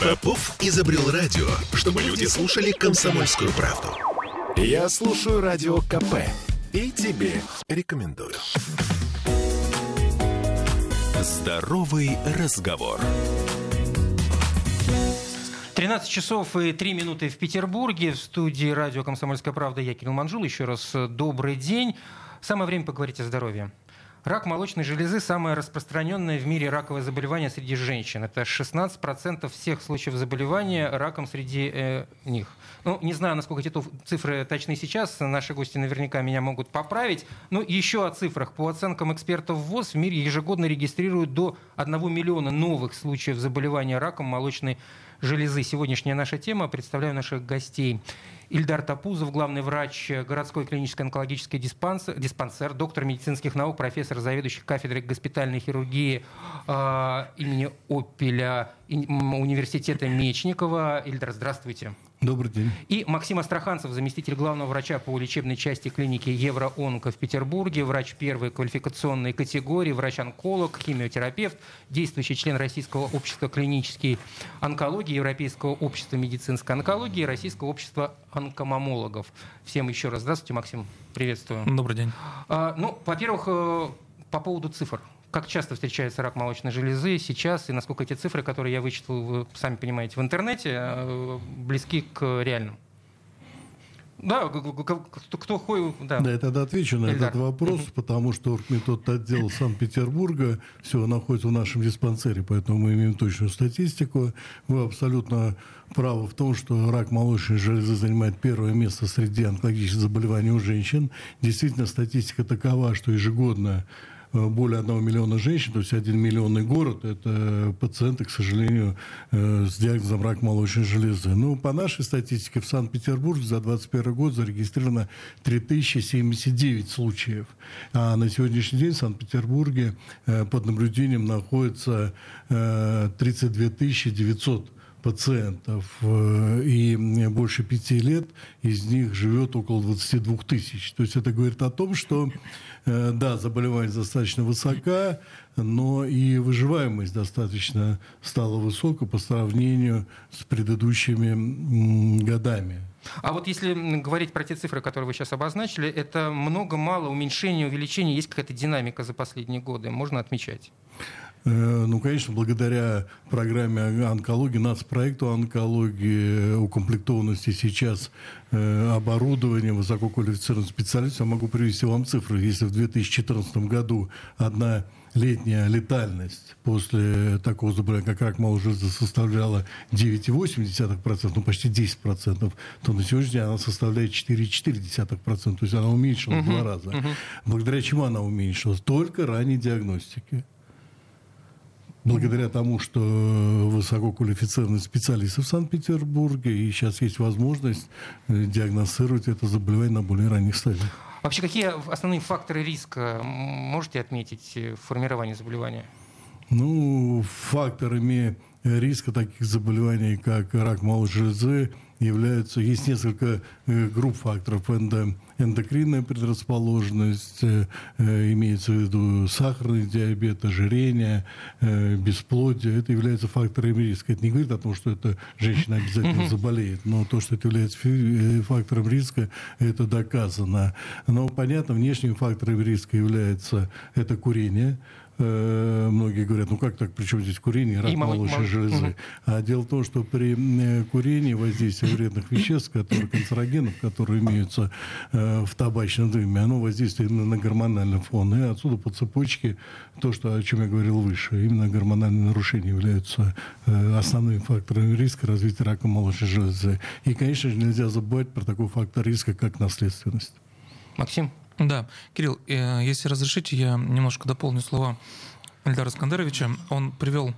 Попов изобрел радио, чтобы люди слушали комсомольскую правду. Я слушаю радио КП и тебе рекомендую. Здоровый разговор. 13 часов и 3 минуты в Петербурге. В студии радио «Комсомольская правда» я, Кирилл Манжул. Еще раз добрый день. Самое время поговорить о здоровье. Рак молочной железы – самое распространенное в мире раковое заболевание среди женщин. Это 16% всех случаев заболевания раком среди э, них. Ну, не знаю, насколько эти цифры точны сейчас, наши гости наверняка меня могут поправить. Но еще о цифрах. По оценкам экспертов ВОЗ, в мире ежегодно регистрируют до 1 миллиона новых случаев заболевания раком молочной железы. Сегодняшняя наша тема. Представляю наших гостей. Ильдар Тапузов, главный врач городской клинической онкологической диспансер, диспансер, доктор медицинских наук, профессор, заведующий кафедрой госпитальной хирургии э, имени Опеля университета Мечникова. Ильдар, здравствуйте. Добрый день. И Максим Астраханцев, заместитель главного врача по лечебной части клиники Евроонко в Петербурге, врач первой квалификационной категории, врач-онколог, химиотерапевт, действующий член Российского общества клинической онкологии, Европейского общества медицинской онкологии, Российского общества онкомомологов. Всем еще раз здравствуйте, Максим. Приветствую. Добрый день. А, ну, во-первых, э, по поводу цифр. Как часто встречается рак молочной железы сейчас, и насколько эти цифры, которые я вычитал, вы сами понимаете, в интернете, э, близки к реальным? Да, кто, кто ходит... Да. да, я тогда отвечу на Эльдар. этот вопрос, потому что метод отдел Санкт-Петербурга все находится в нашем диспансере, поэтому мы имеем точную статистику. Вы абсолютно правы в том, что рак молочной железы занимает первое место среди онкологических заболеваний у женщин. Действительно, статистика такова, что ежегодно более одного миллиона женщин, то есть один миллионный город, это пациенты, к сожалению, э, с диагнозом рак молочной железы. Ну, по нашей статистике в Санкт-Петербурге за 2021 год зарегистрировано 3079 случаев. А на сегодняшний день в Санкт-Петербурге э, под наблюдением находится 32 900 пациентов, и больше пяти лет из них живет около 22 тысяч. То есть это говорит о том, что Э, да, заболеваемость достаточно высока, но и выживаемость достаточно стала высокой по сравнению с предыдущими годами. А вот если говорить про те цифры, которые вы сейчас обозначили, это много-мало, уменьшение, увеличение, есть какая-то динамика за последние годы, можно отмечать? Э, ну, конечно, благодаря программе онкологии, нацпроекту онкологии, укомплектованности сейчас э, оборудования высококвалифицированных специалистов, я могу привести вам цифры. Если в 2014 году одна летняя летальность после такого заболевания, как рак молочной железы, составляла 9,8%, ну почти 10%, то на сегодняшний день она составляет 4,4%. То есть она уменьшилась uh-huh. в два раза. Uh-huh. Благодаря чему она уменьшилась? Только ранней диагностике благодаря тому, что высококвалифицированные специалисты в Санкт-Петербурге, и сейчас есть возможность э, диагностировать это заболевание на более ранних стадиях. Вообще, какие основные факторы риска можете отметить в формировании заболевания? Ну, факторами риска таких заболеваний, как рак малой железы, являются, есть несколько э, групп факторов. Эндо, эндокринная предрасположенность, э, э, имеется в виду сахарный диабет, ожирение, бесплодие. Это является факторами риска. Это не говорит о том, что эта женщина обязательно заболеет, но то, что это является фактором риска, это доказано. Но, понятно, внешним фактором риска является это курение, многие говорят, ну как так, при чем здесь курение, рак молочной железы. Угу. А дело в том, что при э, курении воздействие вредных веществ, которые канцерогенов, которые имеются э, в табачном дыме, оно воздействует именно на гормональный фон. И отсюда по цепочке то, что, о чем я говорил выше, именно гормональные нарушения являются основными факторами риска развития рака молочной железы. И, конечно же, нельзя забывать про такой фактор риска, как наследственность. Максим? Да, Кирилл, э, если разрешите, я немножко дополню слова Эльдара Скандеровича. Он привел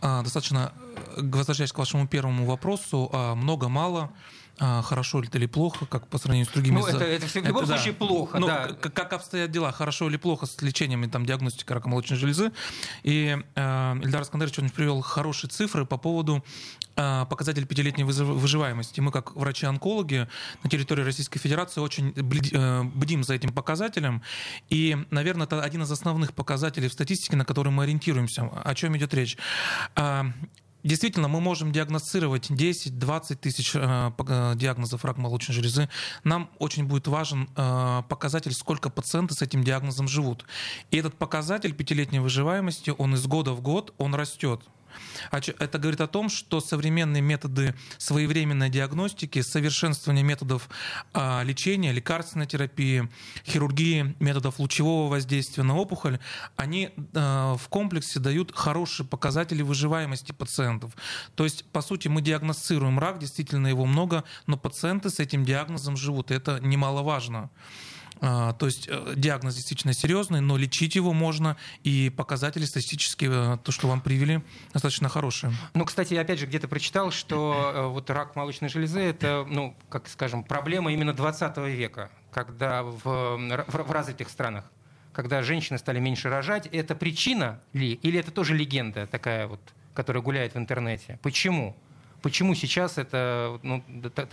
а, достаточно, э, возвращаясь к вашему первому вопросу, а, много-мало, а, хорошо это или плохо, как по сравнению с другими. Ну, это, это все в любом это, случае да. плохо, ну, да. Как, как обстоят дела, хорошо или плохо с лечением и там, диагностикой рака молочной железы. И э, Ильдар Искандерович он привел хорошие цифры по поводу э, показателей пятилетней выживаемости. Мы, как врачи-онкологи на территории Российской Федерации, очень э, бдим за этим показателем. И, наверное, это один из основных показателей в статистике, на который мы ориентируемся. О чем идет речь? А, Действительно, мы можем диагностировать 10-20 тысяч э, э, диагнозов рака молочной железы. Нам очень будет важен э, показатель, сколько пациенты с этим диагнозом живут. И этот показатель пятилетней выживаемости, он из года в год, он растет. А это говорит о том, что современные методы своевременной диагностики, совершенствование методов а, лечения, лекарственной терапии, хирургии, методов лучевого воздействия на опухоль, они а, в комплексе дают хорошие показатели выживаемости пациентов. То есть, по сути, мы диагностируем рак, действительно его много, но пациенты с этим диагнозом живут, и это немаловажно. А, то есть э, диагноз действительно серьезный, но лечить его можно, и показатели статистические, э, то, что вам привели, достаточно хорошие. Ну, кстати, опять же, где-то прочитал, что э, вот рак молочной железы – это, ну, как скажем, проблема именно 20 века, когда в, в, в развитых странах когда женщины стали меньше рожать, это причина ли, или это тоже легенда такая вот, которая гуляет в интернете? Почему? Почему сейчас это ну,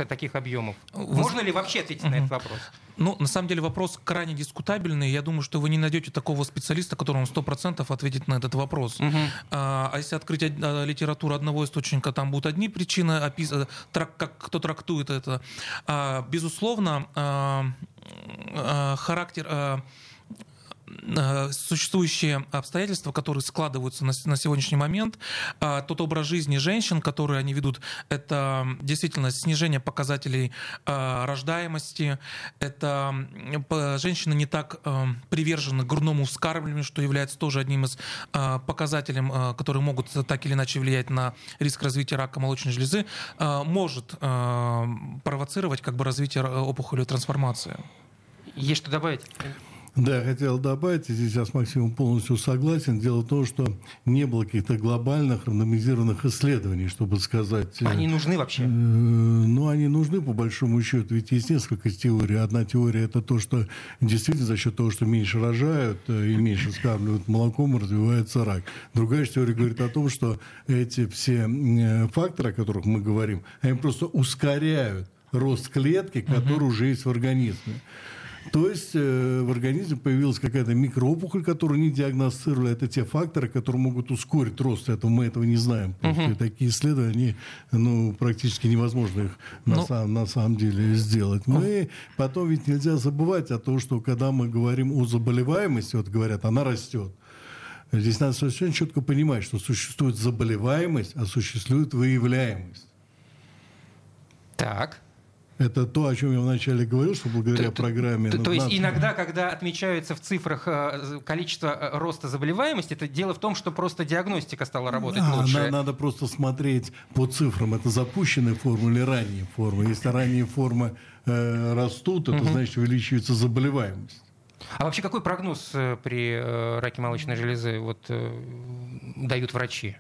таких объемов? Можно ли вообще ответить на этот вопрос? Ну, на самом деле вопрос крайне дискутабельный. Я думаю, что вы не найдете такого специалиста, которому 100% ответит на этот вопрос. Угу. А, а если открыть а, литературу одного источника, там будут одни причины, опис... трак... как кто трактует это. А, безусловно, а, а, характер... А, Э, существующие обстоятельства, которые складываются на, на сегодняшний момент, а, тот образ жизни женщин, которые они ведут, это действительно снижение показателей а, рождаемости, это женщины не так э, привержены грудному вскармливанию, что является тоже одним из а, показателей, которые могут так или иначе влиять на риск развития рака молочной железы, может провоцировать как бы развитие опухоли трансформации. Есть что добавить? Да, я хотел добавить, и здесь я с Максимом полностью согласен. Дело в том, что не было каких-то глобальных, рандомизированных исследований, чтобы сказать... Э, они нужны вообще? Э, ну, они нужны по большому счету. Ведь есть несколько теорий. Одна теория – это то, что действительно за счет того, что меньше рожают э, и меньше скармливают молоком, развивается рак. Другая теория говорит о том, что эти все факторы, о которых мы говорим, они просто ускоряют рост клетки, который угу. уже есть в организме. То есть э, в организме появилась какая-то микроопухоль, которую не диагностировали. Это те факторы, которые могут ускорить рост этого. Мы этого не знаем. Угу. Такие исследования, ну, практически невозможно их ну, на, сам, на самом деле сделать. Мы потом ведь нельзя забывать о том, что когда мы говорим о заболеваемости, вот говорят, она растет. Здесь надо совершенно четко понимать, что существует заболеваемость, а существует выявляемость. Так. Это то, о чем я вначале говорил, что благодаря то, программе... То, то есть иногда, когда отмечаются в цифрах э, количество э, роста заболеваемости, это дело в том, что просто диагностика стала работать да, лучше. Надо, надо просто смотреть по цифрам, это запущенные формы или ранние формы. Если ранние формы э, растут, это угу. значит увеличивается заболеваемость. А вообще какой прогноз э, при раке молочной железы вот, дают врачи?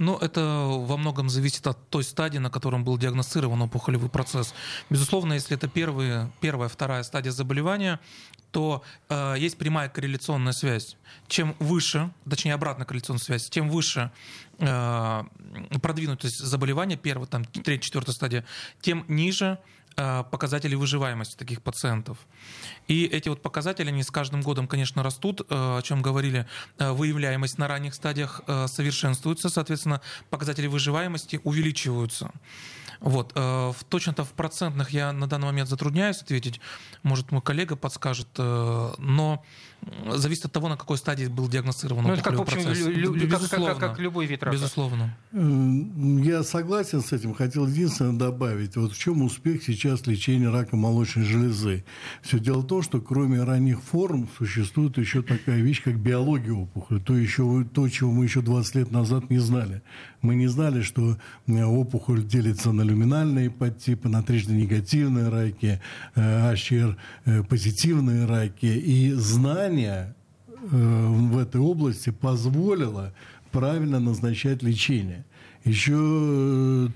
Но это во многом зависит от той стадии, на котором был диагностирован опухолевый процесс. Безусловно, если это первые, первая, вторая стадия заболевания, то э, есть прямая корреляционная связь. Чем выше, точнее обратная корреляционная связь, тем выше э, продвинутость заболевания, первая, там, третья, четвертая стадия, тем ниже показатели выживаемости таких пациентов. И эти вот показатели, они с каждым годом, конечно, растут, э, о чем говорили, э, выявляемость на ранних стадиях совершенствуется, соответственно, показатели выживаемости увеличиваются. Вот. Точно-то в процентных я на данный момент затрудняюсь ответить, может, мой коллега подскажет, но зависит от того, на какой стадии был диагностирован ну, это как, в общем, процесс. Лю- лю- как, как, как любой вид рака. Безусловно. Я согласен с этим. Хотел единственное добавить. Вот в чем успех сейчас лечения рака молочной железы? Все дело в том, что кроме ранних форм существует еще такая вещь, как биология опухоли. То, еще, то чего мы еще 20 лет назад не знали. Мы не знали, что э, опухоль делится на люминальные подтипы, на трижды негативные раки, HR э, э, позитивные раки. И знание в этой области позволило правильно назначать лечение. Еще 30-40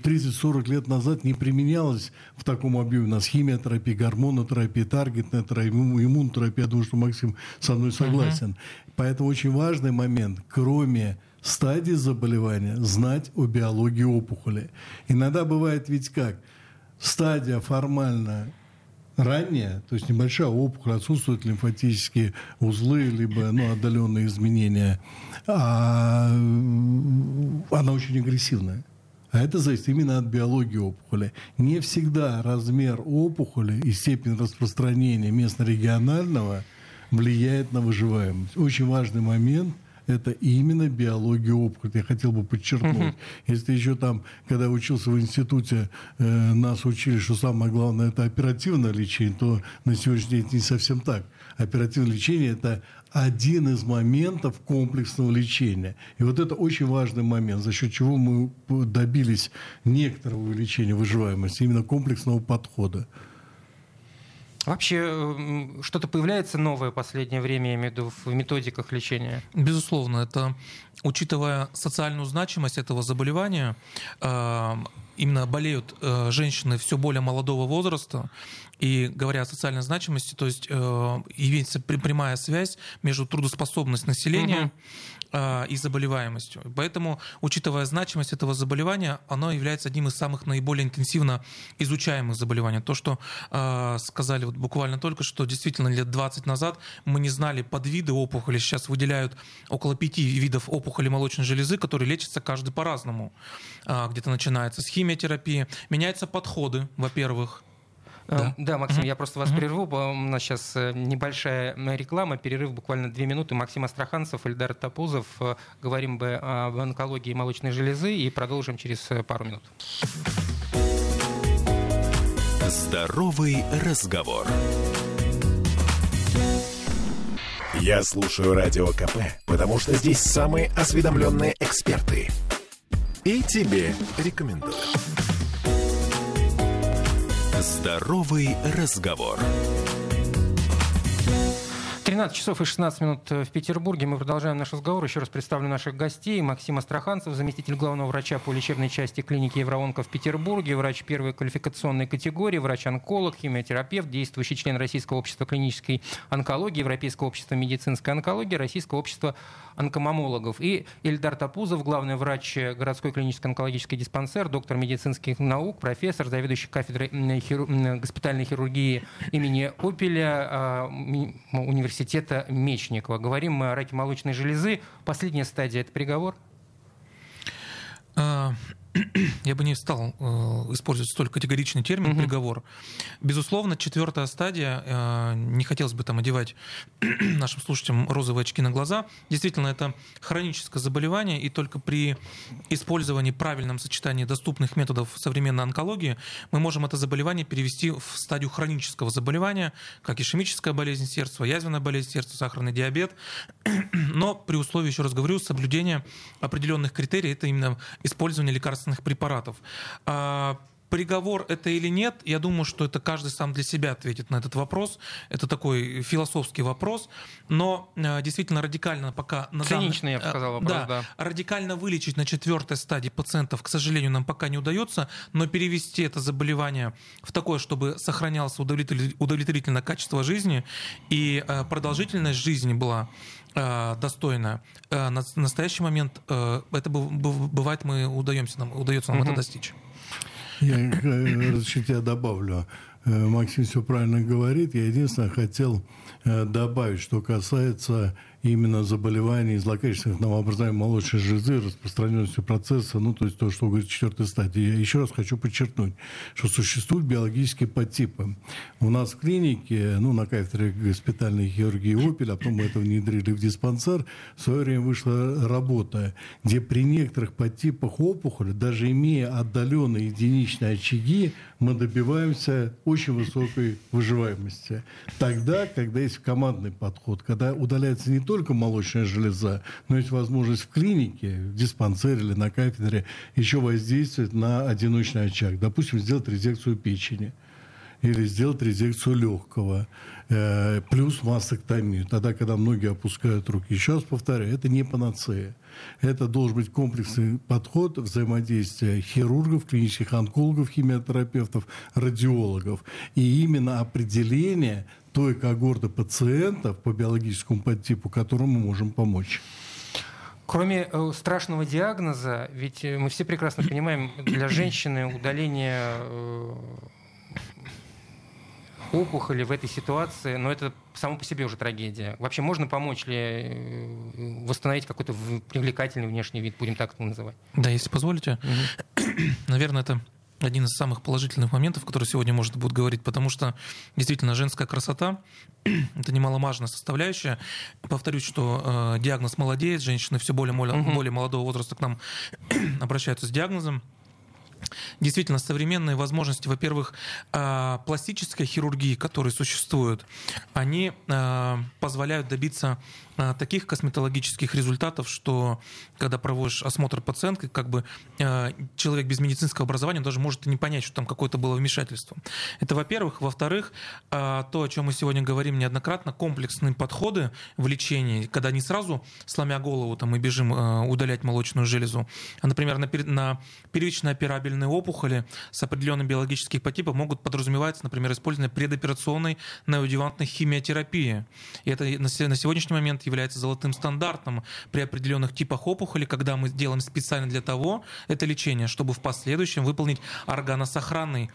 э, лет назад не применялось в таком объеме. У нас химиотерапия, гормонотерапия, таргетная терапия, иммунотерапия. Я думаю, что Максим со мной согласен. Uh-huh. Поэтому очень важный момент, кроме стадии заболевания, знать о биологии опухоли. Иногда бывает ведь как? Стадия формально ранняя, то есть небольшая опухоль, отсутствуют лимфатические узлы, либо ну, отдаленные изменения, а, она очень агрессивная. А это зависит именно от биологии опухоли. Не всегда размер опухоли и степень распространения местно-регионального влияет на выживаемость. Очень важный момент – это именно биология опухоли. Я хотел бы подчеркнуть. Uh-huh. Если еще там, когда я учился в институте, э, нас учили, что самое главное это оперативное лечение, то на сегодняшний день не совсем так. Оперативное лечение это один из моментов комплексного лечения. И вот это очень важный момент, за счет чего мы добились некоторого увеличения выживаемости, именно комплексного подхода. Вообще что-то появляется новое в последнее время, я имею в виду, в методиках лечения? Безусловно, это учитывая социальную значимость этого заболевания, э, именно болеют э, женщины все более молодого возраста, и говоря о социальной значимости, то есть э, имеется прямая связь между трудоспособностью населения угу и заболеваемостью. Поэтому, учитывая значимость этого заболевания, оно является одним из самых наиболее интенсивно изучаемых заболеваний. То, что сказали вот буквально только что, действительно, лет 20 назад мы не знали подвиды опухоли. Сейчас выделяют около пяти видов опухоли молочной железы, которые лечатся каждый по-разному. Э, где-то начинается с химиотерапии. Меняются подходы, во-первых, да, да Максим, я просто вас прерву. У нас сейчас э, небольшая реклама, перерыв буквально две минуты. Максим Астраханцев, Эльдар Тапузов. Э, говорим бы об онкологии молочной железы и продолжим через э, пару минут. Здоровый разговор. Я слушаю Радио КП, потому что здесь самые осведомленные эксперты. И тебе рекомендую. Здоровый разговор. 13 часов и 16 минут в Петербурге. Мы продолжаем наш разговор. Еще раз представлю наших гостей. Максим Астраханцев, заместитель главного врача по лечебной части клиники Евроонко в Петербурге, врач первой квалификационной категории, врач-онколог, химиотерапевт, действующий член Российского общества клинической онкологии, Европейского общества медицинской онкологии, Российского общества онкомомологов. И Ильдар Тапузов, главный врач городской клинической онкологической диспансер, доктор медицинских наук, профессор, заведующий кафедрой хиру... госпитальной хирургии имени Опеля а, университета Мечникова. Говорим мы о раке молочной железы. Последняя стадия – это приговор? Я бы не стал э, использовать столь категоричный термин угу. приговор. Безусловно, четвертая стадия, э, не хотелось бы там одевать нашим слушателям розовые очки на глаза. Действительно, это хроническое заболевание, и только при использовании правильном сочетании доступных методов современной онкологии мы можем это заболевание перевести в стадию хронического заболевания, как ишемическая болезнь сердца, язвенная болезнь сердца, сахарный диабет. Но при условии, еще раз говорю, соблюдения определенных критерий, это именно использование лекарств лекарственных препаратов. А, приговор это или нет, я думаю, что это каждый сам для себя ответит на этот вопрос. Это такой философский вопрос. Но а, действительно радикально пока... На Циничный, данный, я бы сказал, вопрос, да, да. Радикально вылечить на четвертой стадии пациентов, к сожалению, нам пока не удается, но перевести это заболевание в такое, чтобы сохранялось удовлетворительное качество жизни и а, продолжительность жизни была Э, достойно. Э, на настоящий момент э, это бывает, мы удаемся нам, удается нам угу. это достичь. Я разрешите, я добавлю. Максим все правильно говорит. Я единственное хотел добавить, что касается именно заболеваний злокачественных новообразований молочной железы, распространенности процесса, ну, то есть то, что говорит четвертой стадии. Я еще раз хочу подчеркнуть, что существуют биологические подтипы. У нас в клинике, ну, на кафедре госпитальной хирургии «Опель», а потом мы это внедрили в диспансер, в свое время вышла работа, где при некоторых подтипах опухоли, даже имея отдаленные единичные очаги, мы добиваемся очень высокой выживаемости. Тогда, когда есть командный подход, когда удаляется не только молочная железа, но есть возможность в клинике, в диспансере или на кафедре еще воздействовать на одиночный очаг. Допустим, сделать резекцию печени. или сделать резекцию легкого, э, плюс мастектомию, тогда, когда многие опускают руки. Еще раз повторяю, это не панацея. Это должен быть комплексный подход взаимодействия хирургов, клинических онкологов, химиотерапевтов, радиологов. И именно определение той когорты пациентов по биологическому подтипу, которому мы можем помочь. Кроме э, страшного диагноза, ведь э, мы все прекрасно понимаем, для женщины удаление э, опухоли в этой ситуации, но это само по себе уже трагедия. Вообще можно помочь ли восстановить какой-то привлекательный внешний вид, будем так это называть? Да, если позволите. Угу. Наверное, это один из самых положительных моментов, который сегодня может будет говорить, потому что действительно женская красота — это немаломажная составляющая. Повторюсь, что э, диагноз молодеет, женщины все более, более, угу. более молодого возраста к нам обращаются с диагнозом. Действительно, современные возможности, во-первых, а, пластической хирургии, которые существуют, они а, позволяют добиться а, таких косметологических результатов, что когда проводишь осмотр пациентки, как бы человек без медицинского образования даже может не понять, что там какое-то было вмешательство. Это во-первых. Во-вторых, то, о чем мы сегодня говорим неоднократно, комплексные подходы в лечении, когда не сразу, сломя голову, там, мы бежим удалять молочную железу, а, например, на, на первичной операбельной операбельные опухоли с определенным биологическим подтипом могут подразумеваться, например, использование предоперационной неодевантной химиотерапии. И это на сегодняшний момент является золотым стандартом при определенных типах опухоли, когда мы делаем специально для того это лечение, чтобы в последующем выполнить органосохранный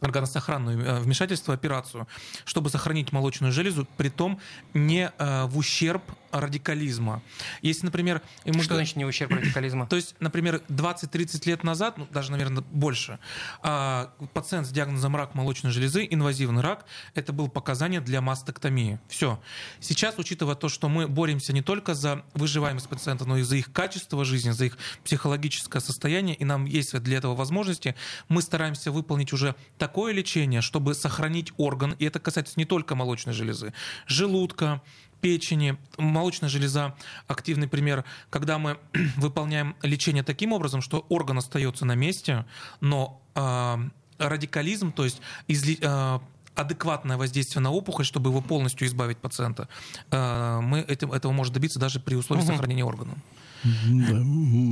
органосохранную э, вмешательство, операцию, чтобы сохранить молочную железу, при том не э, в ущерб радикализма. Если, например... Мы... Что значит не ущерб радикализма? То есть, например, 20-30 лет назад, ну, даже, наверное, больше, а, пациент с диагнозом рак молочной железы, инвазивный рак, это было показание для мастектомии. Все. Сейчас, учитывая то, что мы боремся не только за выживаемость пациента, но и за их качество жизни, за их психологическое состояние, и нам есть для этого возможности, мы стараемся выполнить уже такое лечение, чтобы сохранить орган, и это касается не только молочной железы, желудка, печени, молочная железа, активный пример, когда мы выполняем лечение таким образом, что орган остается на месте, но э, радикализм, то есть изли, э, адекватное воздействие на опухоль, чтобы его полностью избавить пациента, э, мы этим, этого можем добиться даже при условии угу. сохранения органа. Да,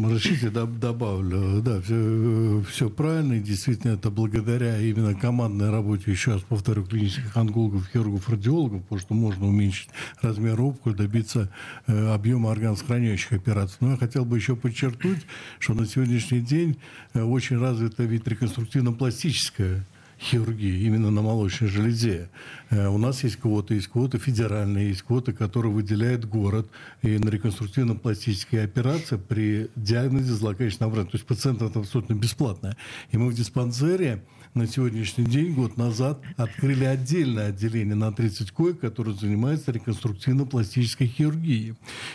разрешите добавлю. Да, все, все правильно. И действительно, это благодаря именно командной работе, еще раз повторю, клинических онкологов, хирургов, радиологов, потому что можно уменьшить размер опухоли, добиться э, объема органосохраняющих операций. Но я хотел бы еще подчеркнуть, что на сегодняшний день э, очень развита вид реконструктивно-пластическая хирургии, именно на молочной железе. Э, у нас есть квоты, есть квоты федеральные, есть квоты, которые выделяет город и на реконструктивно-пластические операции при диагнозе злокачественного врата. То есть пациентам это абсолютно бесплатно. И мы в диспансере на сегодняшний день, год назад, открыли отдельное отделение на 30 коек, которое занимается реконструктивно-пластической хирургией.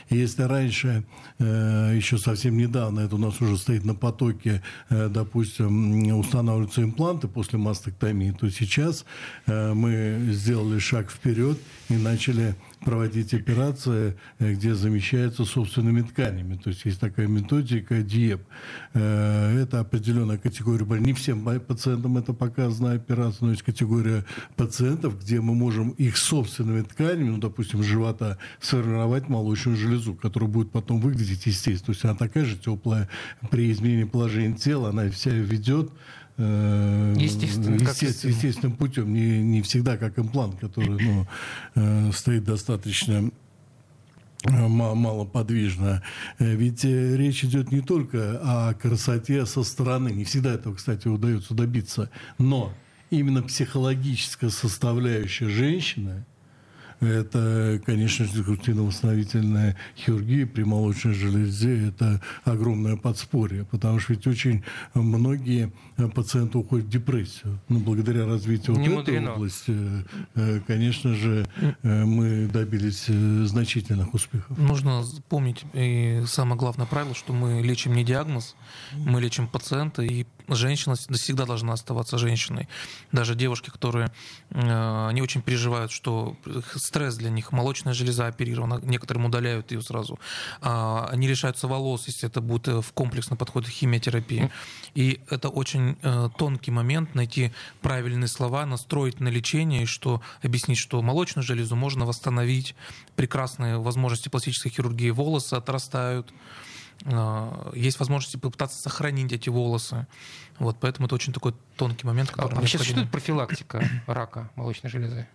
И если раньше, э, еще совсем недавно, это у нас уже стоит на потоке, э, допустим, устанавливаются импланты после мастектомии, то сейчас э, мы сделали шаг вперед и начали проводить операции, э, где замещаются собственными тканями. То есть есть такая методика ДИЕП. Э, это определенная категория. Не всем пациентам это показана операция, но есть категория пациентов, где мы можем их собственными тканями, ну, допустим, живота, сформировать молочную железу, которая будет потом выглядеть естественно. То есть она такая же теплая при изменении положения тела, она вся ведет Э, естественно, естественно, естественным путем, не, не всегда как имплант, который ну, э, стоит достаточно э, малоподвижно. Ведь речь идет не только о красоте со стороны, не всегда этого, кстати, удается добиться, но именно психологическая составляющая женщины – это, конечно же, декоративно-восстановительная хирургия при молочной железе. Это огромное подспорье, потому что ведь очень многие пациенты уходят в депрессию. Но ну, благодаря развитию Не вот этой области, э, конечно же, э, мы добились э, значительных успехов. Нужно помнить и самое главное правило, что мы лечим не диагноз, мы лечим пациента, и женщина всегда должна оставаться женщиной. Даже девушки, которые э, не очень переживают, что стресс для них, молочная железа оперирована, некоторым удаляют ее сразу. Э, они лишаются волос, если это будет э, в комплексно подходит химиотерапии. И это очень э, тонкий момент, найти правильные слова, настроить на лечение, и что объяснить, что молочную железу можно восстановить, прекрасные возможности пластической хирургии, волосы отрастают, есть возможности попытаться сохранить эти волосы. Вот, поэтому это очень такой тонкий момент. Который а, а сейчас существует профилактика рака молочной железы?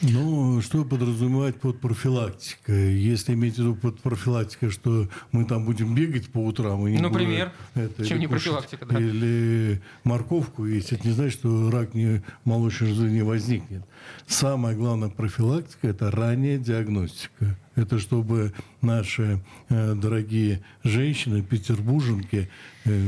Ну, что подразумевать под профилактикой? Если иметь в виду под профилактикой, что мы там будем бегать по утрам... И Например, это, чем не профилактика, да. Или морковку есть, это не значит, что рак не, молочной железы не возникнет. Самая главная профилактика – это ранняя диагностика. Это чтобы наши э, дорогие женщины, петербурженки, э,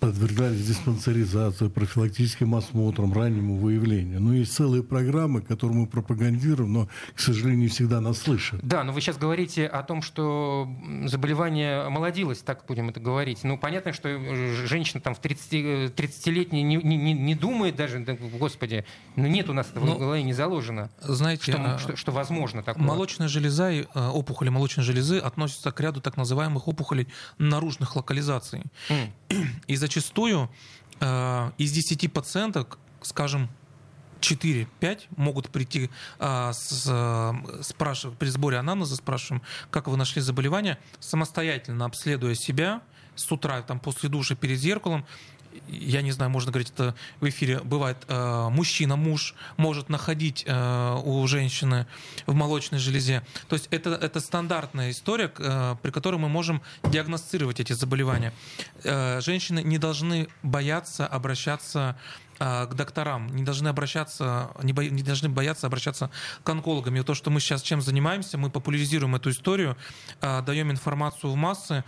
подвергались диспансеризации, профилактическим осмотрам, раннему выявлению. Ну, есть целые программы, которые мы пропагандируем, но, к сожалению, не всегда нас слышат. Да, но вы сейчас говорите о том, что заболевание омолодилось, так будем это говорить. Ну, понятно, что женщина там в 30, 30-летней не, не, не думает даже, да, господи, ну нет у нас этого но, в голове не заложено. Знаете, что, а, что, что возможно такое. Молочная железа и опухоли молочной железы относятся к ряду так называемых опухолей наружных локализаций. Mm. И зачастую э, из 10 пациенток, скажем, 4-5 могут прийти а, с, спрашивать, при сборе анамнеза спрашиваем, как вы нашли заболевание, самостоятельно обследуя себя с утра, там, после душа перед зеркалом, я не знаю, можно говорить это в эфире, бывает, э, мужчина, муж может находить э, у женщины в молочной железе. То есть это, это стандартная история, э, при которой мы можем диагностировать эти заболевания. Женщины не должны бояться обращаться к докторам, не должны обращаться, не, бо, не должны бояться обращаться к онкологам. И то, что мы сейчас чем занимаемся, мы популяризируем эту историю, а, даем информацию в массы.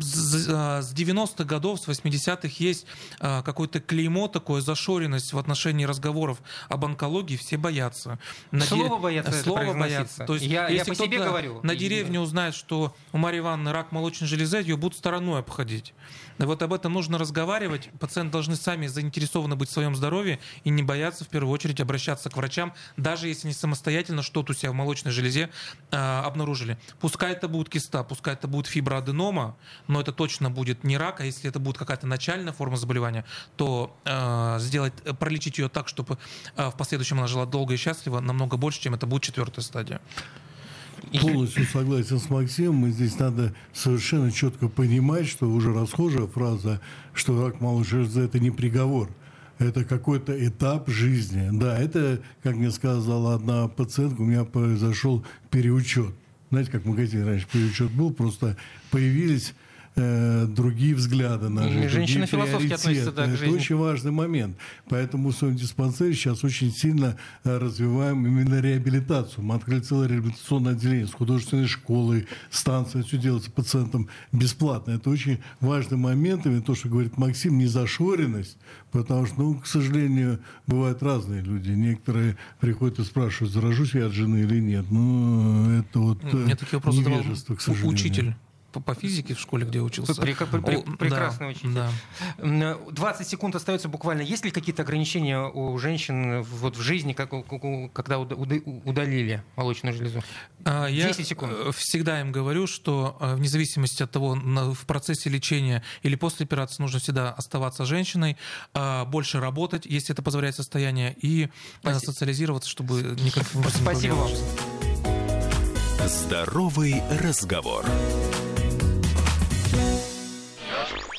С 90-х годов, с 80-х есть а, какое-то клеймо, такое зашоренность в отношении разговоров об онкологии, все боятся. На Слово де... боятся Слово боятся. То есть, я, если я по себе говорю. На деревне узнает, что у Марии Ивановны рак молочной железы, ее будут стороной обходить. Вот об этом нужно разговаривать. Пациенты должны сами заинтересованы быть в своем здоровье и не бояться в первую очередь обращаться к врачам, даже если не самостоятельно что-то у себя в молочной железе э, обнаружили. Пускай это будет киста, пускай это будет фиброаденома, но это точно будет не рак, а если это будет какая-то начальная форма заболевания, то э, сделать, пролечить ее так, чтобы э, в последующем она жила долго и счастливо, намного больше, чем это будет четвертая стадия. Полностью согласен с Максимом. Здесь надо совершенно четко понимать, что уже расхожая фраза, что рак молочной железы – это не приговор. Это какой-то этап жизни. Да, это, как мне сказала одна пациентка, у меня произошел переучет. Знаете, как в магазине раньше переучет был, просто появились э, другие взгляды на жизнь. Женщины философски относятся да, к жизни. Это очень важный момент. Поэтому в своем диспансере сейчас очень сильно э, развиваем именно реабилитацию. Мы открыли целое реабилитационное отделение с художественной школой, станцией. Все делается пациентам бесплатно. Это очень важный момент. И то, что говорит Максим, не зашоренность, потому что, ну, к сожалению, бывают разные люди. Некоторые приходят и спрашивают, заражусь я от жены или нет. Ну, это вот Мне такие вопросы невежество, к сожалению. Учитель по, по физике в школе, где учился. При, при, при, прекрасный да, учитель. Да. 20 секунд остается буквально. Есть ли какие-то ограничения у женщин вот в жизни, как, когда удалили молочную железу? 10 Я секунд. всегда им говорю, что э, вне зависимости от того, в процессе лечения или после операции нужно всегда оставаться женщиной, а, больше работать, если это позволяет состояние, и э, Спасибо. социализироваться, чтобы никаких Спасибо вам. Здоровый разговор.